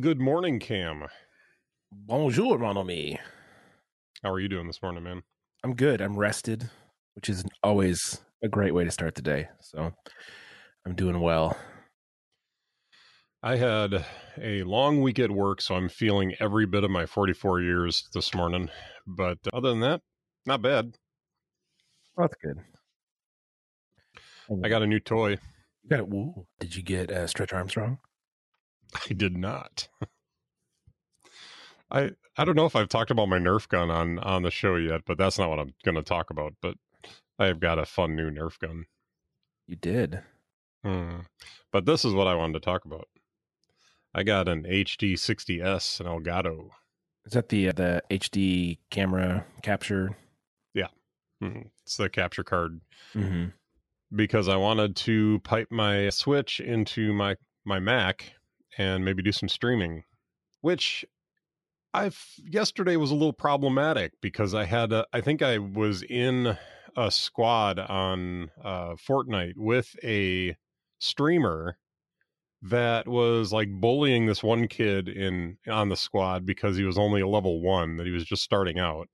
Good morning, Cam. Bonjour, mon ami. How are you doing this morning, man? I'm good. I'm rested, which is always a great way to start the day. So I'm doing well. I had a long week at work, so I'm feeling every bit of my 44 years this morning. But other than that, not bad. Oh, that's good. I got a new toy. You got it. Did you get uh, Stretch Armstrong? I did not. I I don't know if I've talked about my Nerf gun on on the show yet, but that's not what I'm going to talk about. But I've got a fun new Nerf gun. You did. Hmm. But this is what I wanted to talk about. I got an HD 60s, an Elgato. Is that the uh, the HD camera capture? Yeah. Mhm. It's the capture card Mm-hmm. because I wanted to pipe my Switch into my my Mac and maybe do some streaming, which I've yesterday was a little problematic because I had a, I think I was in a squad on uh, Fortnite with a streamer that was like bullying this one kid in on the squad because he was only a level one that he was just starting out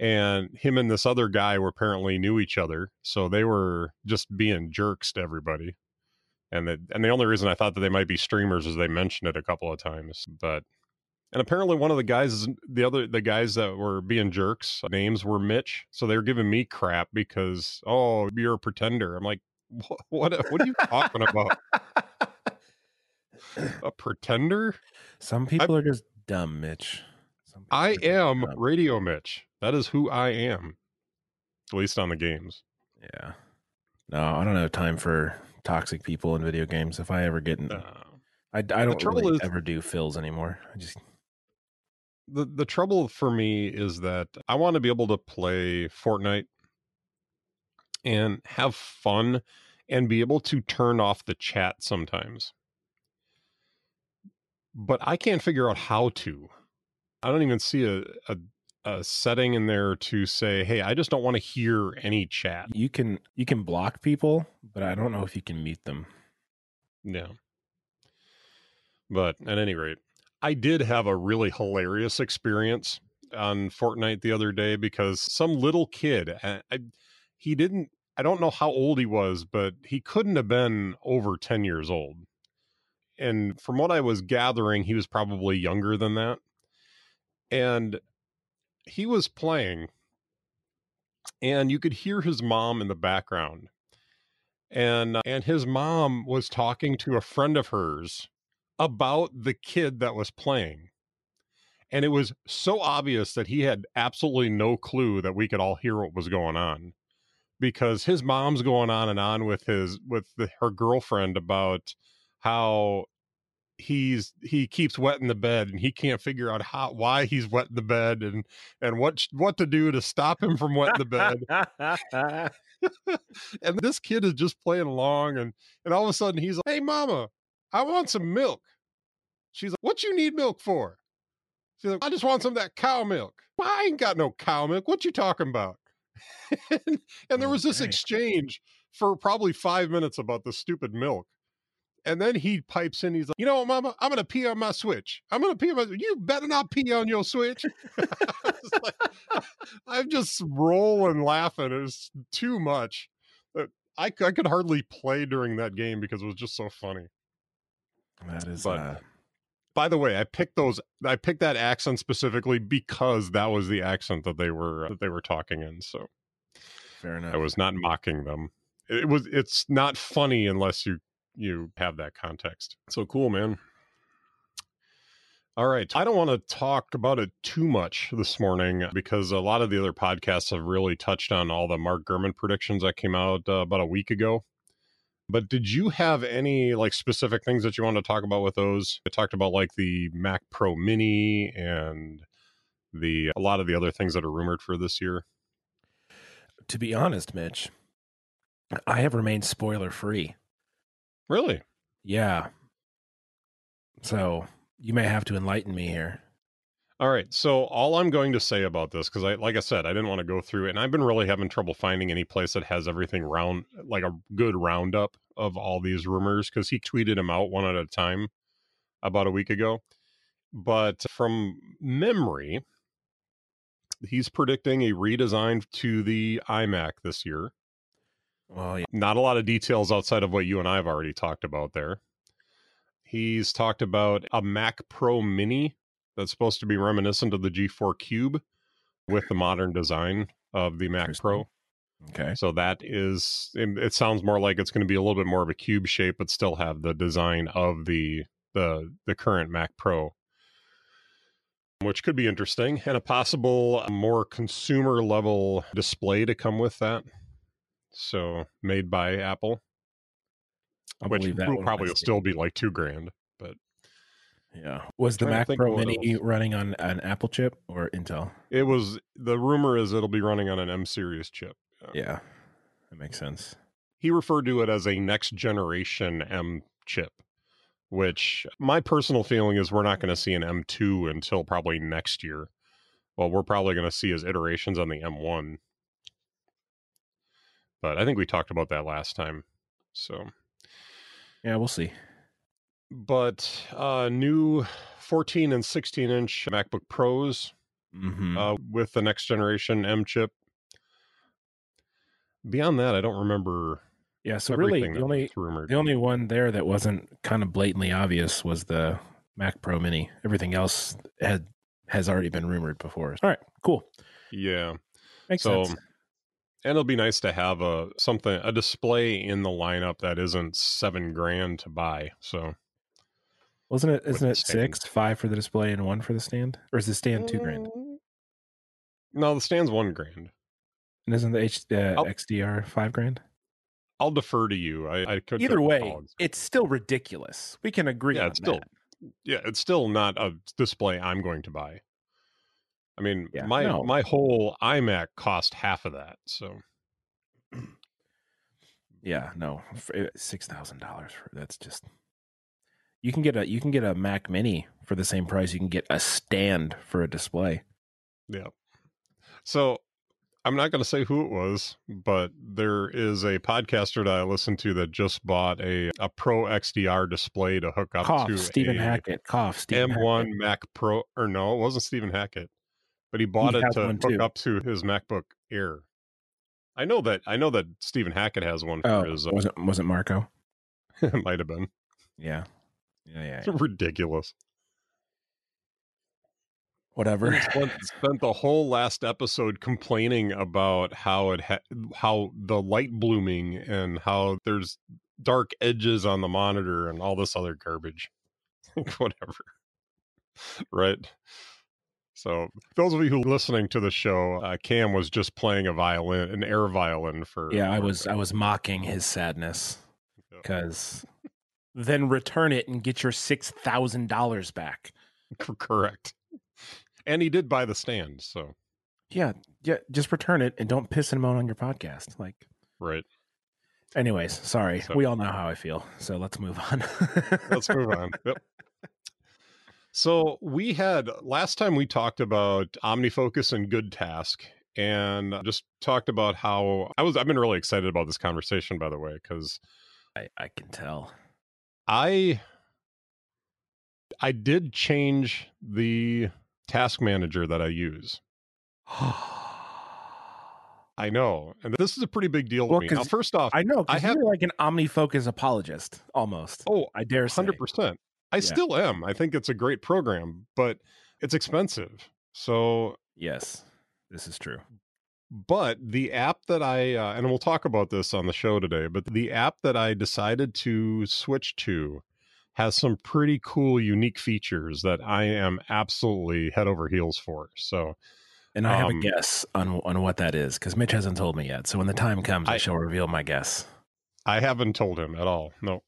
and him and this other guy were apparently knew each other so they were just being jerks to everybody and that and the only reason i thought that they might be streamers is they mentioned it a couple of times but and apparently one of the guys is the other the guys that were being jerks names were mitch so they were giving me crap because oh you're a pretender i'm like what what, what are you talking about a pretender Some people are just dumb, Mitch. I am dumb. radio mitch that is who i am at least on the games Yeah. No, I don't have time for toxic people in video games. If I ever get in, uh, I, I don't really is- ever do fills anymore. I just the the trouble for me is that I want to be able to play Fortnite and have fun and be able to turn off the chat sometimes. But I can't figure out how to. I don't even see a a, a setting in there to say, "Hey, I just don't want to hear any chat." you can you can block people, but I don't know if you can mute them. Yeah. But at any rate, I did have a really hilarious experience on Fortnite the other day because some little kid, I, I, he didn't, I don't know how old he was, but he couldn't have been over 10 years old. And from what I was gathering, he was probably younger than that. And he was playing, and you could hear his mom in the background and uh, and his mom was talking to a friend of hers about the kid that was playing and it was so obvious that he had absolutely no clue that we could all hear what was going on because his mom's going on and on with his with the, her girlfriend about how he's he keeps wetting the bed and he can't figure out how why he's wetting the bed and and what what to do to stop him from wetting the bed. And this kid is just playing along and and all of a sudden he's like hey mama i want some milk. She's like what you need milk for? She's like i just want some of that cow milk. I ain't got no cow milk. What you talking about? And, and there oh, was this exchange for probably five minutes about the stupid milk and then he pipes in he's like you know what mama? I'm gonna pee on my switch. I'm gonna pee on my you better not pee on your switch. Like- i'm just rolling laughing. It was too much. I, I, I could hardly play during that game because it was just so funny. That is But- uh, by the way i picked those i picked that accent specifically because that was the accent that they were that they were talking in so fair enough. i was not mocking them. It was it's not funny unless you you have that context. So cool man. All right. I don't want to talk about it too much this morning because a lot of the other podcasts have really touched on all the mark gurman predictions that came out uh, about a week ago. But did you have any like specific things that you want to talk about with those? I talked about like the mac pro mini and the a lot of the other things that are rumored for this year. To be honest, Mitch, I have remained spoiler free. Really Yeah. So you may have to enlighten me here. All right. So all I'm going to say about this, because I, like I said, I didn't want to go through it, and I've been really having trouble finding any place that has everything round, like a good roundup of all these rumors, because he tweeted them out one at a time. about a week ago. But from memory, he's predicting a redesign to the iMac this year. Well, yeah. Not a lot of details outside of what you and I have already talked about there. He's talked about a Mac Pro Mini that's supposed to be reminiscent of the G4 Cube with the modern design of the Mac Pro. Okay. So that is, it it sounds more like it's going to be a little bit more of a cube shape, but still have the design of the the the current Mac Pro, which could be interesting, and a possible uh, more consumer level display to come with that. So made by Apple, I'll which will I probably will still be like two grand. But yeah. Was the Mac Pro Mini running on an Apple chip or Intel? It was the rumor is it'll be running on an M series chip. Yeah. That makes sense. he referred to it as a next generation M chip, which my personal feeling is we're not going to see an M2 until probably next year. Well, we're probably going to see as iterations on the M1. But I think we talked about that last time. So, Yeah, we'll see. but uh new 14 and 16 inch MacBook Pros Mm-hmm. uh, with the next generation M chip. Beyond that, I don't remember yeah. So really, the only the only one there that wasn't kind of blatantly obvious was the Mac Pro Mini. Everything else had has already been rumored before. All right. Cool. yeah. Makes So, sense. And it'll be nice to have a something a display in the lineup that isn't seven grand to buy. So Wasn't it? Isn't it stand. six, five for the display and one for the stand, or is the stand two grand? Mm, No, the stand's one grand. And isn't the H uh, XDR five grand? I'll defer to you. I, I could Either way, it's still ridiculous. We can agree Yeah, on it's still- yeah, it's still not a display I'm going to buy. I mean, Yeah, my no. my whole iMac cost half of that. So Yeah, no, uh, six thousand dollars for that's just. You can get a you can get a Mac Mini for the same price. You can get a stand for a display. Yeah. So I'm not going to say who it was, but there is a podcaster that I listen to that just bought a, a Pro XDR display to hook up Cough, to Stephen Hackett. Cough, Stephen M1 Hackett. Mac Pro. Or no, it wasn't Stephen Hackett, but he bought He it to hook too. up to his MacBook Air. I know that I know that Stephen Hackett has one for Oh, his. Uh, wasn't wasn't Marco? it might have been Yeah, yeah, yeah. yeah. ridiculous. Whatever. Spent, spent the whole last episode complaining about how it ha- how the light blooming and how there's dark edges on the monitor and all this other garbage. Whatever. Right. So, those of you who are listening to the show, uh, Cam was just playing a violin, an air violin for. Yeah, I was I was mocking his sadness Yeah. because then return it and get your six thousand dollars back. correct. And he did buy the stand, so Yeah, yeah. Just return it and don't piss and moan on your podcast. Like, right. anyways, sorry. So- we all know how I feel. So let's move on. let's move on. Yep. So we had last time we talked about OmniFocus and Good Task, and just talked about how I was. I've been really excited about this conversation, by the way, because I, I can tell. I I did change the task manager that I use. I know, and this is a pretty big deal Well, to me. Now, first off, I know I have- you're like an OmniFocus apologist, almost. oh, I dare say. hundred percent. I Yeah. still am. I think it's a great program, but it's expensive. So Yes, this is true. but the app that I uh, and we'll talk about this on the show today, but the app that I decided to switch to has some pretty cool unique features that I am absolutely head over heels for. So And I have Um, a guess on on what that is because Mitch hasn't told me yet. So when the time comes, I, I- shall reveal my guess. I haven't told him at all. No.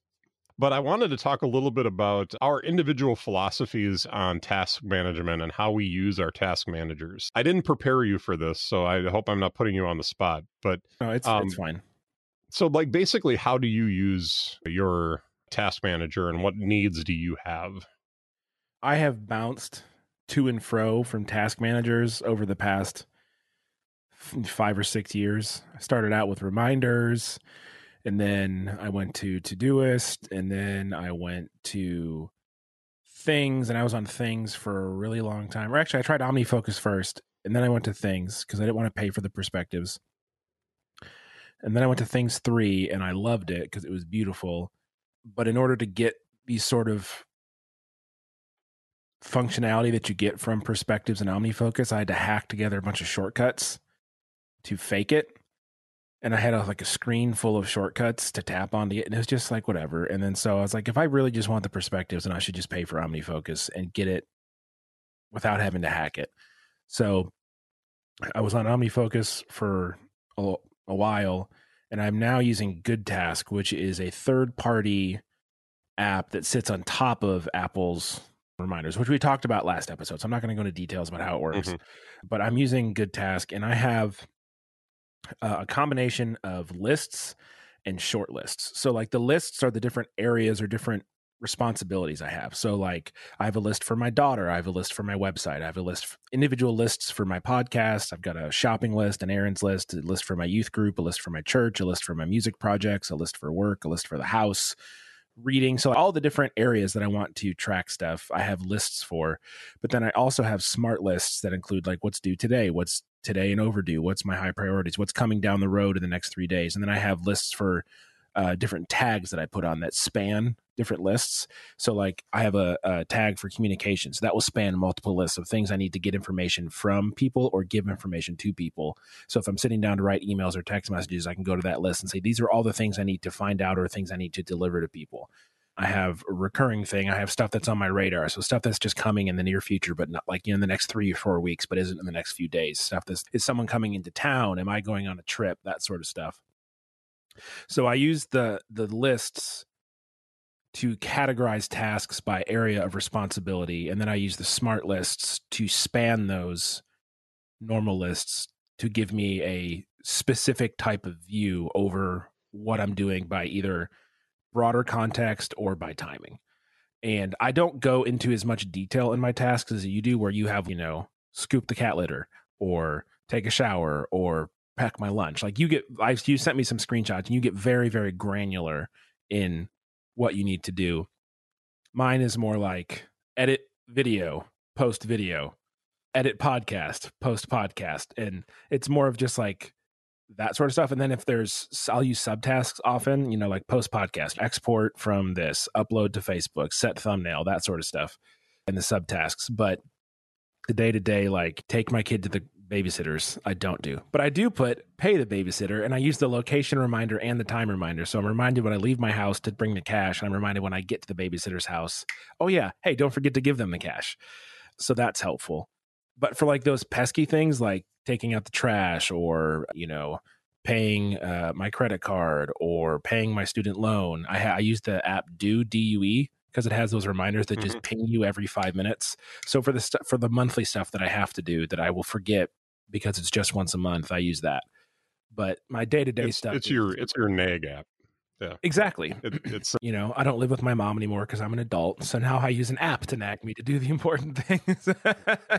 But I wanted to talk a little bit about our individual philosophies on task management and how we use our task managers. I didn't prepare you for this, so I hope I'm not putting you on the spot. But No, it's Um, it's fine. so like basically how do you use your task manager and what needs do you have? I have bounced to and fro from task managers over the past five or six years. I started out with reminders, and then I went to Todoist, and then I went to things and I was on things for a really long time. Or actually, I tried OmniFocus first and then I went to things because I didn't want to pay for the perspectives. And then I went to things three and I loved it because it was beautiful. But in order to get these sort of functionality that you get from perspectives and OmniFocus, I had to hack together a bunch of shortcuts to fake it. And I had a, like a screen full of shortcuts to tap onto it. And it was just like, whatever. And then so I was like, if I really just want the perspectives, then I should just pay for OmniFocus and get it without having to hack it. So I was on OmniFocus for a, a while, and I'm now using GoodTask, which is a third party app that sits on top of Apple's reminders, which we talked about last episode. So I'm not going to go into details about how it works, mm-hmm. but I'm using GoodTask, and I have uh, a combination of lists and short lists. So like the lists are the different areas or different responsibilities I have. So like I have a list for my daughter, I have a list for my website, I have a list individual lists for my podcast, I've got a shopping list, an errands list, a list for my youth group, a list for my church, a list for my music projects, a list for work, a list for the house, reading. So all the different areas that I want to track stuff, I have lists for. But then I also have smart lists that include like what's due today, what's today and overdue, what's my high priorities, what's coming down the road in the next 3 days. And then I have lists for uh, different tags that I put on that span different lists. So, like, I have a, a, tag for communications that will span multiple lists of things I need to get information from people or give information to people. So, if I'm sitting down to write emails or text messages, I can go to that list and say, these are all the things I need to find out or things I need to deliver to people. I have a recurring thing. I have stuff that's on my radar. So stuff that's just coming in the near future, but not like you in the next three or four weeks, but isn't in the next few days. Stuff that's is someone coming into town? Am I going on a trip? That sort of stuff. So I use the the lists to categorize tasks by area of responsibility, and then I use the smart lists to span those normal lists to give me a specific type of view over what I'm doing by either broader context or by timing. And I don't go into as much detail in my tasks as you do, where you have, you know, scoop the cat litter or take a shower or pack my lunch. Like you get, I you sent me some screenshots, and you get very, very granular in what you need to do. Mine is more like edit video, post video, edit podcast, post podcast, and it's more of just like that sort of stuff. And then if there's, I'll use subtasks often, you know, like post podcast, export from this, upload to Facebook, set thumbnail, that sort of stuff, and the subtasks. But the day to day, like take my kid to the babysitters I don't do. But I do put pay the babysitter and I use the location reminder and the time reminder. So I'm reminded when I leave my house to bring the cash and I'm reminded when I get to the babysitter's house, oh yeah, hey, don't forget to give them the cash. So that's helpful. But for like those pesky things like taking out the trash or, you know, paying uh, my credit card or paying my student loan, I, ha- I use the app Due D U E because it has those reminders that mm-hmm. just ping you every five minutes. So for the st- for the monthly stuff that I have to do that I will forget because it's just once a month. I use that. But my day to day stuff. It's is, your it's your nag app. Yeah. Exactly. It, it's you know I don't live with my mom anymore because I'm an adult, so now I use an app to nag me to do the important things.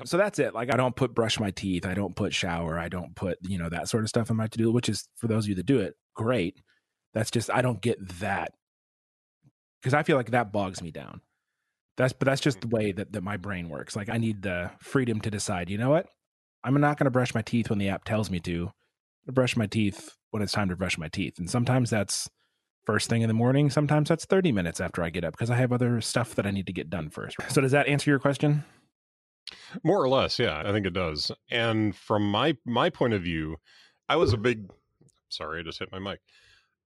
so that's it. Like I don't put brush my teeth, I don't put shower, I don't put you know that sort of stuff in my to do. Which is for those of you that do it, great. That's just I don't get that because I feel like that bogs me down. That's but that's just the way mm-hmm. that that my brain works. Like I need the freedom to decide. You know what? I'm not going to brush my teeth when the app tells me to. I brush my teeth when it's time to brush my teeth. And sometimes that's first thing in the morning. Sometimes that's 30 minutes after I get up because I have other stuff that I need to get done first. So does that answer your question? More or less, yeah, I think it does. And from my my point of view, I was a big sorry, I just hit my mic.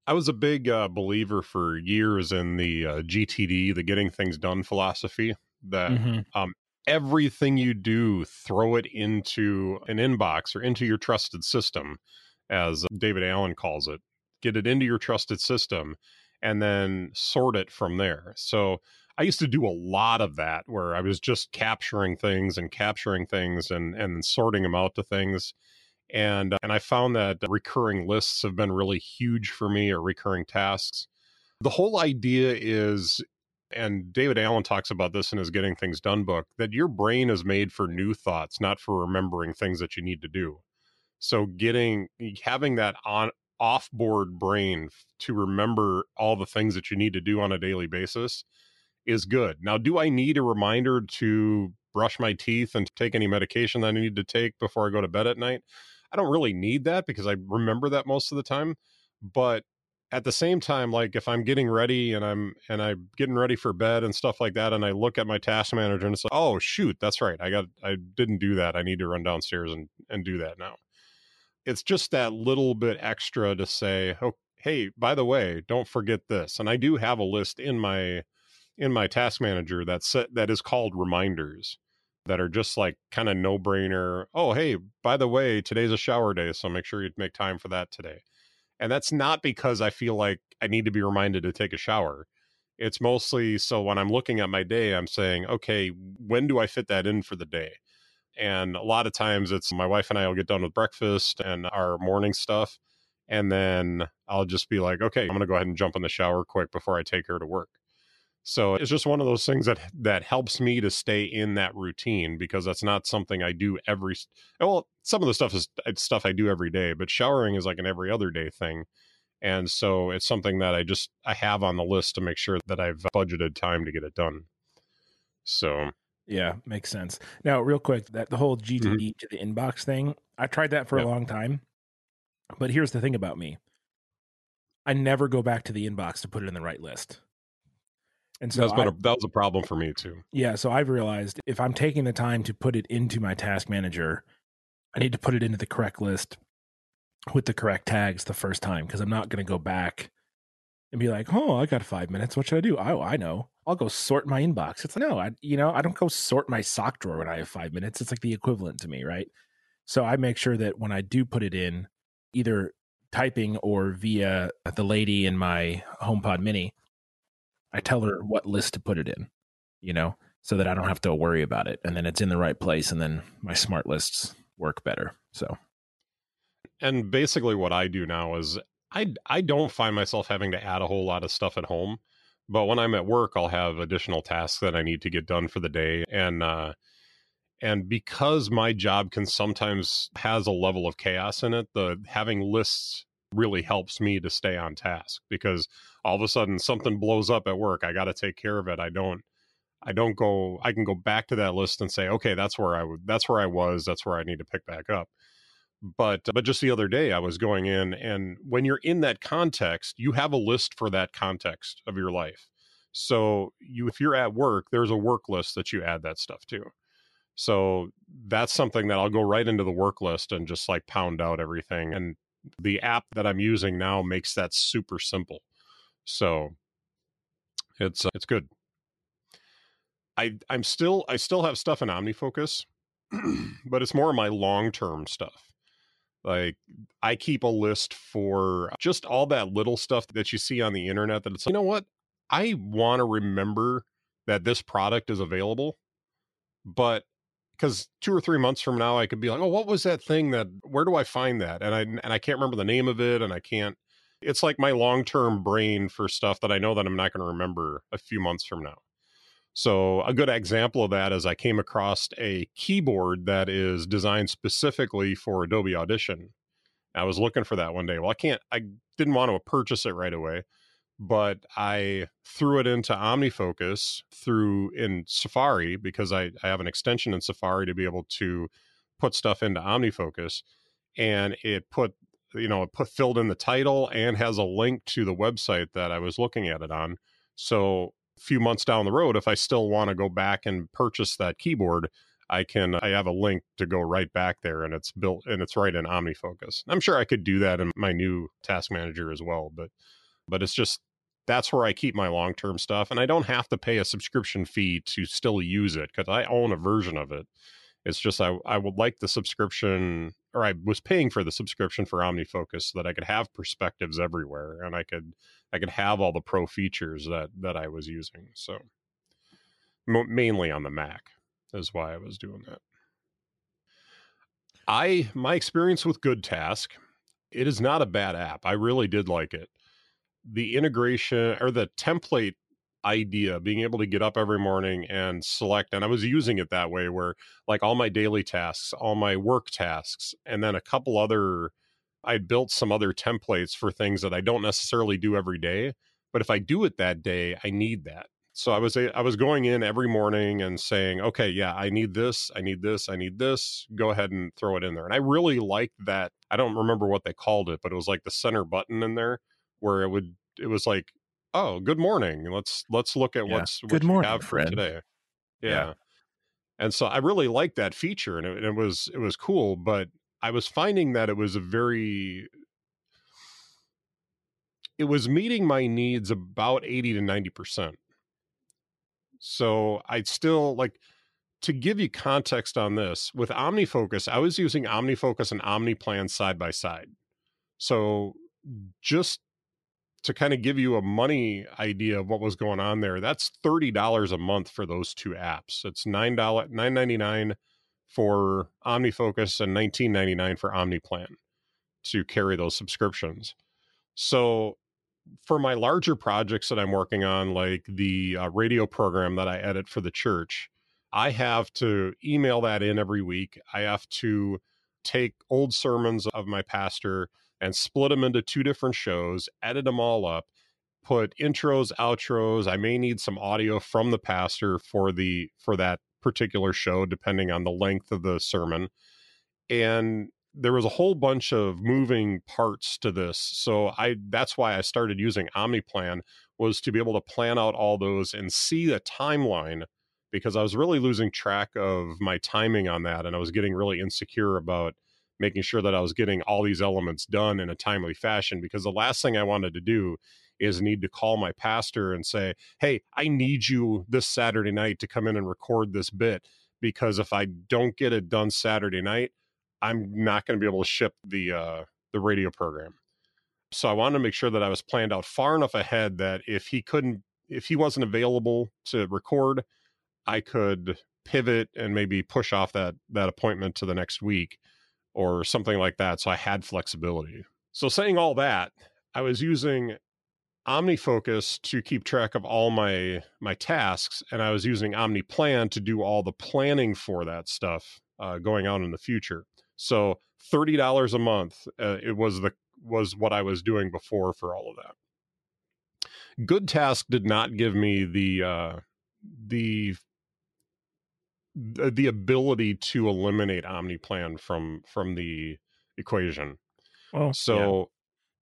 I was a big uh, believer for years in the uh, GTD, the getting things done philosophy. That mm-hmm. um, everything you do, throw it into an inbox or into your trusted system, as David Allen calls it. Get it into your trusted system and then sort it from there. So I used to do a lot of that where I was just capturing things and capturing things and and sorting them out to things. And and I found that recurring lists have been really huge for me or recurring tasks. The whole idea is and David Allen talks about this in his Getting Things Done book that your brain is made for new thoughts, not for remembering things that you need to do. So getting having that on off-board brain to remember all the things that you need to do on a daily basis is good. Now, do I need a reminder to brush my teeth and take any medication that I need to take before I go to bed at night? I don't really need that because I remember that most of the time. But at the same time, like if I'm getting ready and I'm and I'm getting ready for bed and stuff like that, and I look at my task manager and it's like, oh shoot, that's right. I got I didn't do that. I need to run downstairs and and do that now. It's just that little bit extra to say, oh, hey, by the way, don't forget this. And I do have a list in my in my task manager that's set, that is called reminders that are just like kind of no brainer. Oh, hey, by the way, today's a shower day, so make sure you make time for that today. And that's not because I feel like I need to be reminded to take a shower. It's mostly so when I'm looking at my day, I'm saying, okay, when do I fit that in for the day? And a lot of times it's my wife and I will get done with breakfast and our morning stuff. And then I'll just be like, okay, I'm going to go ahead and jump in the shower quick before I take her to work. So it's just one of those things that that helps me to stay in that routine because that's not something I do every well some of the stuff is stuff I do every day, but showering is like an every other day thing. And so it's something that I just I have on the list to make sure that I've budgeted time to get it done. So yeah, makes sense. Now, real quick, that the whole GTD mm-hmm. to the inbox thing, I tried that for yep. a long time. But here's the thing about me. I never go back to the inbox to put it in the right list. And so I, a, that was a problem for me too. Yeah. So I've realized if I'm taking the time to put it into my task manager, I need to put it into the correct list with the correct tags the first time because I'm not going to go back and be like, oh, I got five minutes. What should I do? Oh, I know. I'll go sort my inbox. It's like, no, I, you know, I don't go sort my sock drawer when I have five minutes. It's like the equivalent to me, right? So I make sure that when I do put it in, either typing or via the lady in my HomePod Mini, I tell her what list to put it in, you know, so that I don't have to worry about it. And then it's in the right place. And then my smart lists work better. So, and basically what I do now is I, I don't find myself having to add a whole lot of stuff at home. But when I'm at work, I'll have additional tasks that I need to get done for the day. And, uh, and because my job can sometimes has a level of chaos in it the having lists really helps me to stay on task because all of a sudden something blows up at work i got to take care of it i don't i don't go i can go back to that list and say okay that's where i would that's where i was that's where i need to pick back up but but just the other day i was going in and when you're in that context you have a list for that context of your life so you if you're at work there's a work list that you add that stuff to so that's something that I'll go right into the work list and just like pound out everything. And the app that I'm using now makes that super simple. So it's uh, it's good. I I'm still I still have stuff in OmniFocus, but it's more my long-term stuff. Like I keep a list for just all that little stuff that you see on the internet that it's like, you know what? I want to remember that this product is available, but because two or three months from now I could be like, oh, what was that thing that? Where do I find that? And I and I can't remember the name of it, and I can't. It's like my long term brain for stuff that I know that I'm not going to remember a few months from now. So a good example of that is I came across a keyboard that is designed specifically for Adobe Audition. I was looking for that one day. Well, I can't. I didn't want to purchase it right away but I threw it into OmniFocus through in Safari because I, I have an extension in Safari to be able to put stuff into OmniFocus. And it put, you know, it put filled in the title and has a link to the website that I was looking at it on. So a few months down the road, if I still want to go back and purchase that keyboard, I can I have a link to go right back there and it's built and it's right in OmniFocus. I'm sure I could do that in my new task manager as well, but but it's just that's where I keep my long term stuff. And I don't have to pay a subscription fee to still use it because I own a version of it. It's just I, I would like the subscription, or I was paying for the subscription for OmniFocus so that I could have perspectives everywhere and I could I could have all the pro features that that I was using. So m- mainly on the Mac is why I was doing that. I my experience with Good Task, it is not a bad app. I really did like it the integration or the template idea being able to get up every morning and select and i was using it that way where like all my daily tasks all my work tasks and then a couple other i built some other templates for things that i don't necessarily do every day but if i do it that day i need that so I was I was going in every morning and saying, okay, yeah, I need this, I need this, I need this. Go ahead and throw it in there. And I really liked that. I don't remember what they called it, but it was like the center button in there where it would it was like, oh, good morning. Let's let's look at Yeah. what's what Good morning, have for today. Yeah. Yeah. And so I really liked that feature and it, it was it was cool, but I was finding that it was a very it was meeting my needs about 80 to 90%. So I'd still like to give you context on this with OmniFocus, I was using OmniFocus and OmniPlan side by side. So just to kind of give you a money idea of what was going on there, that's $30 a month for those two apps. It's $9 $9.99 for OmniFocus and $19.99 for OmniPlan to carry those subscriptions. So for my larger projects that I'm working on, like the uh, radio program that I edit for the church, I have to email that in every week. I have to take old sermons of my pastor and split them into two different shows, edit them all up, put intros, outros. I may need some audio from the pastor for the for that particular show depending on the length of the sermon. And there was a whole bunch of moving parts to this. So I that's why I started using OmniPlan was to be able to plan out all those and see the timeline because I was really losing track of my timing on that and I was getting really insecure about making sure that I was getting all these elements done in a timely fashion because the last thing I wanted to do is need to call my pastor and say, "Hey, I need you this Saturday night to come in and record this bit because if I don't get it done Saturday night, I'm not going to be able to ship the uh, the radio program. So I wanted to make sure that I was planned out far enough ahead that if he couldn't, if he wasn't available to record, I could pivot and maybe push off that that appointment to the next week or something like that. So I had flexibility. So saying all that, I was using OmniFocus to keep track of all my my tasks, and I was using OmniPlan to do all the planning for that stuff uh, going on in the future. So thirty dollars a month, uh, it was the was what I was doing before for all of that. Good Task did not give me the uh, the the ability to eliminate OmniPlan from from the equation. Well, So,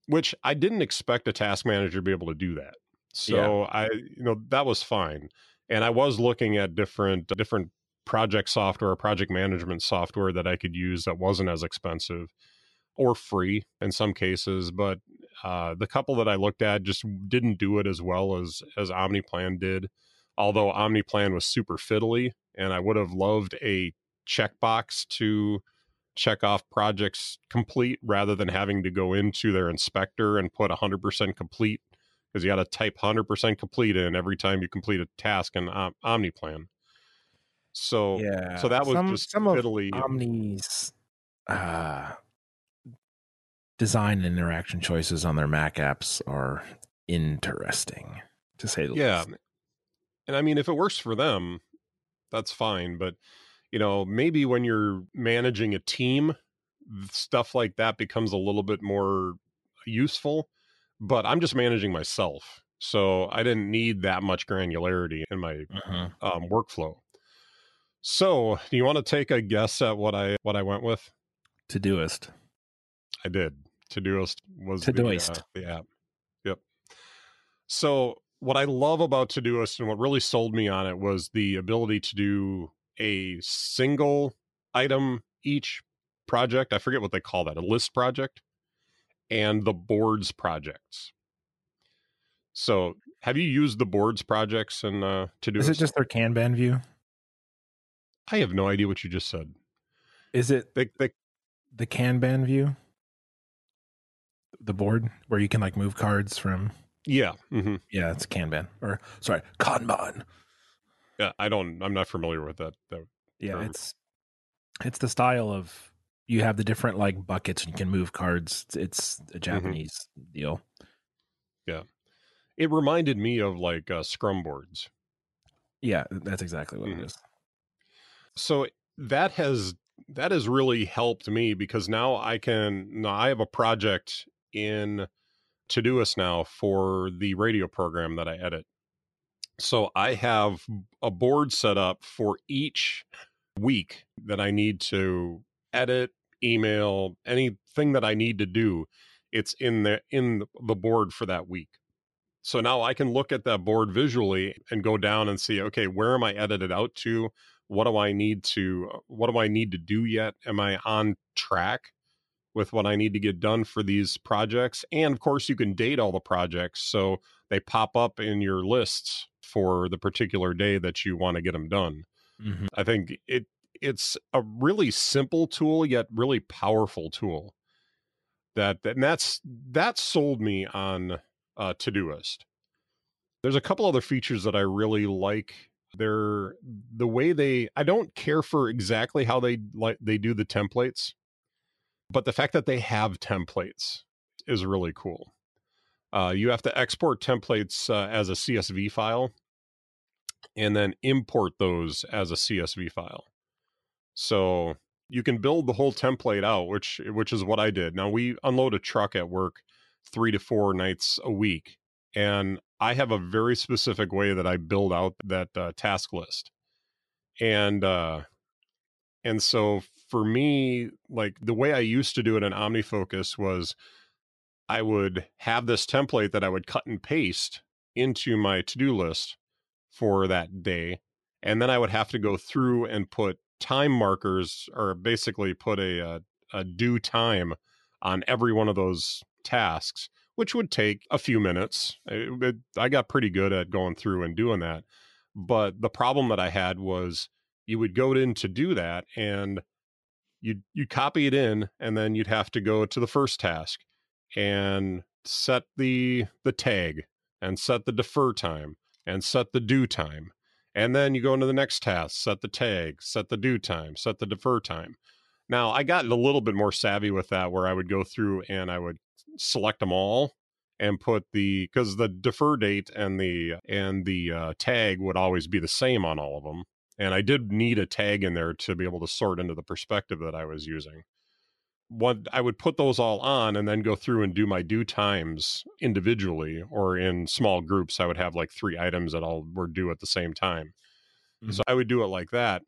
which I didn't expect a task manager to be able to do that. So I, you know, that was fine. And I was looking at different different project software, project management software that I could use that wasn't as expensive or free in some cases. But uh, the couple that I looked at just didn't do it as well as as OmniPlan did. Although OmniPlan was super fiddly, and I would have loved a checkbox to check off projects complete rather than having to go into their inspector and put 100% complete because you got to type 100% complete in every time you complete a task in Om- OmniPlan. So yeah. so that was some, just some of fiddly. Omni's uh, design and interaction choices on their Mac apps are interesting, to say the yeah. least. And I mean, if it works for them, that's fine. But, you know, maybe when you're managing a team, stuff like that becomes a little bit more useful. But I'm just managing myself. So I didn't need that much granularity in my Mhm. um, workflow. So, do you want to take a guess at what I what I went with? Todoist. I did. Todoist was the, Todoist. uh, the app. Yep. So what I love about Todoist and what really sold me on it was the ability to do a single item each project. I forget what they call that, a list project, and the boards projects. So have you used the boards projects and uh, Todoist? Is it just their Kanban view? I have no idea what you just said. Is it They, they, the Kanban view? The board where you can like move cards from. Yeah. hmm Yeah, it's Kanban. Or sorry, Kanban. Yeah. I don't, I'm not familiar with that. that Yeah, term. it's it's the style of you have the different like buckets and you can move cards. It's, it's a Japanese deal. Yeah. It reminded me of like uh, scrum boards. Yeah, that's exactly what Mhm. it is. so that has that has really helped me because now I can now I have a project in Todoist now for the radio program that I edit. So I have a board set up for each week that I need to edit, email, anything that I need to do. It's in the in the board for that week. So now I can look at that board visually and go down and see, okay, where am I edited out to? What do I need to what do I need to do yet? Am I on track with what I need to get done for these projects? And of course, you can date all the projects so they pop up in your lists for the particular day that you want to get them done. Mm-hmm. I think it it's a really simple tool yet really powerful tool. That and that's that sold me on uh, Todoist. There's a couple other features that I really like. They're the way they. I don't care for exactly how they like they do the templates, but the fact that they have templates is really cool. Uh, you have to export templates uh, as a CSV file, and then import those as a CSV file. So you can build the whole template out, which which is what I did. Now we unload a truck at work three to four nights a week. And I have a very specific way that I build out that uh, task list. And, uh, and so for me, like the way I used to do it in OmniFocus was I would have this template that I would cut and paste into my to do list for that day. And then I would have to go through and put time markers or basically put a, a, a due time on every one of those tasks, which would take a few minutes. It, it, I got pretty good at going through and doing that. But the problem that I had was you would go in to do that and you'd, you'd copy it in and then you'd have to go to the first task and set the the tag and set the defer time and set the due time and then you go into the next task set the tag set the due time set the defer time. Now i got a little bit more savvy with that where i would go through and i would select them all and put the because the defer date and the and the uh, tag would always be the same on all of them and i did need a tag in there to be able to sort into the perspective that i was using what i would put those all on and then go through and do my due times individually or in small groups i would have like three items that all were due at the same time mm-hmm. so i would do it like that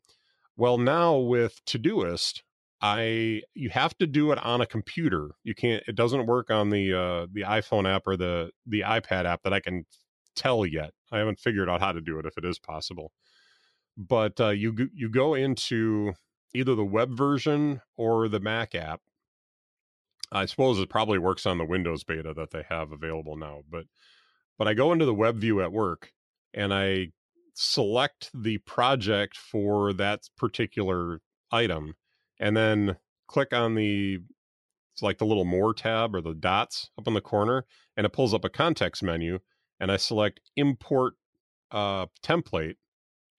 well now with todoist I you have to do it on a computer. You can't. It doesn't work on the uh, the iPhone app or the the iPad app that I can tell yet. I haven't figured out how to do it if it is possible. But uh, you you go into either the web version or the Mac app. I suppose it probably works on the Windows beta that they have available now. But but I go into the web view at work and I select the project for that particular item and then click on the it's like the little more tab or the dots up in the corner and it pulls up a context menu and I select import uh, template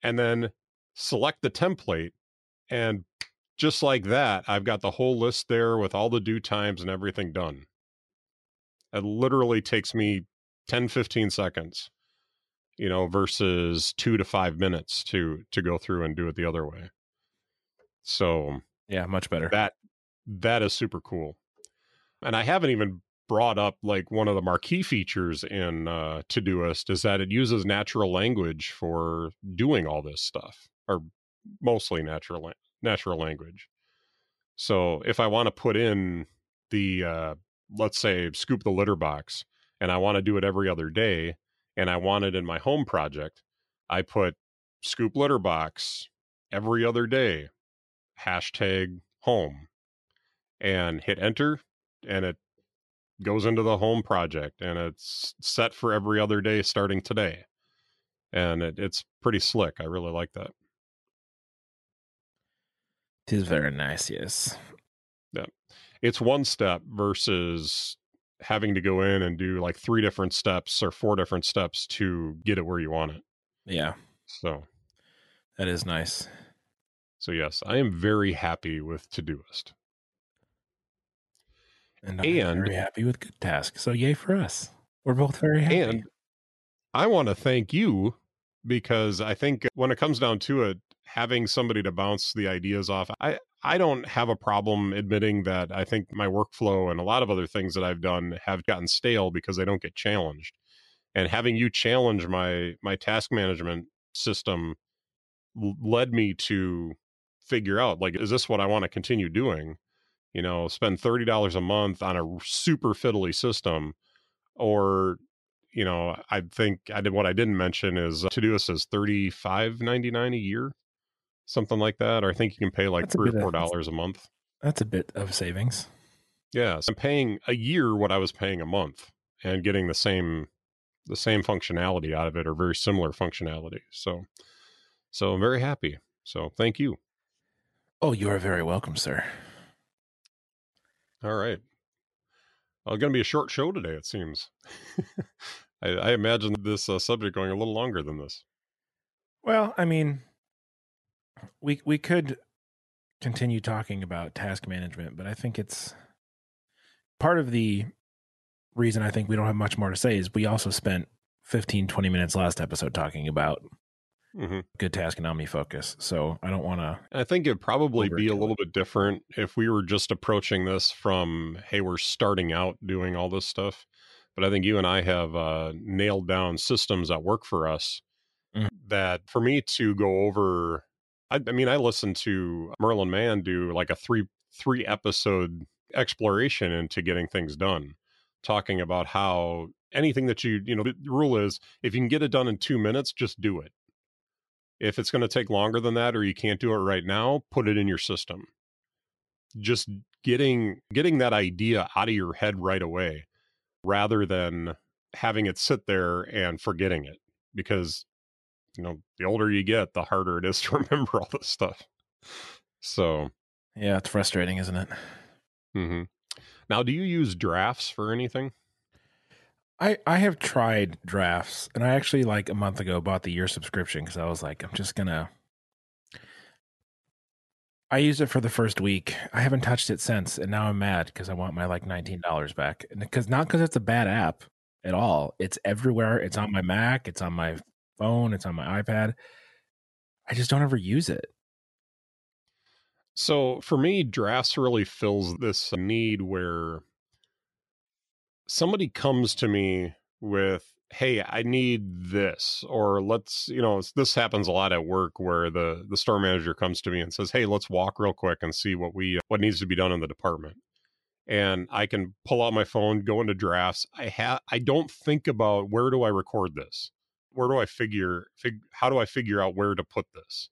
and then select the template and just like that I've got the whole list there with all the due times and everything done. It literally takes me 10 15 seconds you know versus 2 to 5 minutes to to go through and do it the other way. So yeah, much better. That that is super cool. And I haven't even brought up like one of the marquee features in uh, Todoist is that it uses natural language for doing all this stuff, or mostly natural natural language. So if I want to put in the uh, let's say scoop the litter box, and I want to do it every other day, and I want it in my home project, I put scoop litter box every other day hashtag home and hit enter and it goes into the home project and it's set for every other day starting today and it, it's pretty slick i really like that. It is very nice yes. Yeah. It's one step versus having to go in and do like three different steps or four different steps to get it where you want it. Yeah. So that is nice. So yes, I am very happy with Todoist. And I'm and, very happy with Good Task. So yay for us. We're both very happy. And I want to thank you because I think when it comes down to it, having somebody to bounce the ideas off, I, I don't have a problem admitting that I think my workflow and a lot of other things that I've done have gotten stale because they don't get challenged. and having you challenge my my task management system led me to figure out like is this what I want to continue doing? You know, spend $30 a month on a super fiddly system or you know, I think I did what I didn't mention is uh, Todoist is thirty five ninety nine a year, something like that. Or I think you can pay like That's three or four dollars a month. That's a bit of savings. Yeah, so I'm paying a year what I was paying a month, and getting the same the same functionality out of it or very similar functionality. So, so I'm very happy. So thank you. Oh, you are very welcome, sir. All right. Well, going to be a short show today, it seems. I, I imagine this uh, subject going a little longer than this. Well, I mean, we we could continue talking about task management, but I think it's part of the reason I think we don't have much more to say is we also spent 15 20 minutes last episode talking about hmm GoodTask and OmniFocus. So, I don't want to I think it'd probably be a little bit different if we were just approaching this from, hey, we're starting out doing all this stuff. But I think you and I have uh, nailed down systems that work for us. Mhm. That for me to go over, I, I mean, I listened to Merlin Mann do like a three three episode exploration into getting things done, talking about how anything that you you know the rule is if you can get it done in two minutes, just do it if it's going to take longer than that or you can't do it right now put it in your system just getting getting that idea out of your head right away rather than having it sit there and forgetting it because you know the older you get the harder it is to remember all this stuff so Yeah, it's frustrating, isn't it? mhm. now do you use drafts for anything I I have tried drafts, and I actually like a month ago bought the year subscription because I was like, I'm just gonna. I used it for the first week. I haven't touched it since, and now I'm mad because I want my like nineteen dollars back. Because not because it's a bad app at all. It's everywhere. It's on my Mac. It's on my phone. It's on my iPad. I just don't ever use it. So for me, drafts really fills this need where somebody comes to me with, "Hey, I need this," or let's, you know, this happens a lot at work where the the store manager comes to me and says, "Hey, let's walk real quick and see what we what needs to be done in the department." And I can pull out my phone, go into drafts. I have I don't think about where do I record this? Where do I figure fig, how do I figure out where to put this?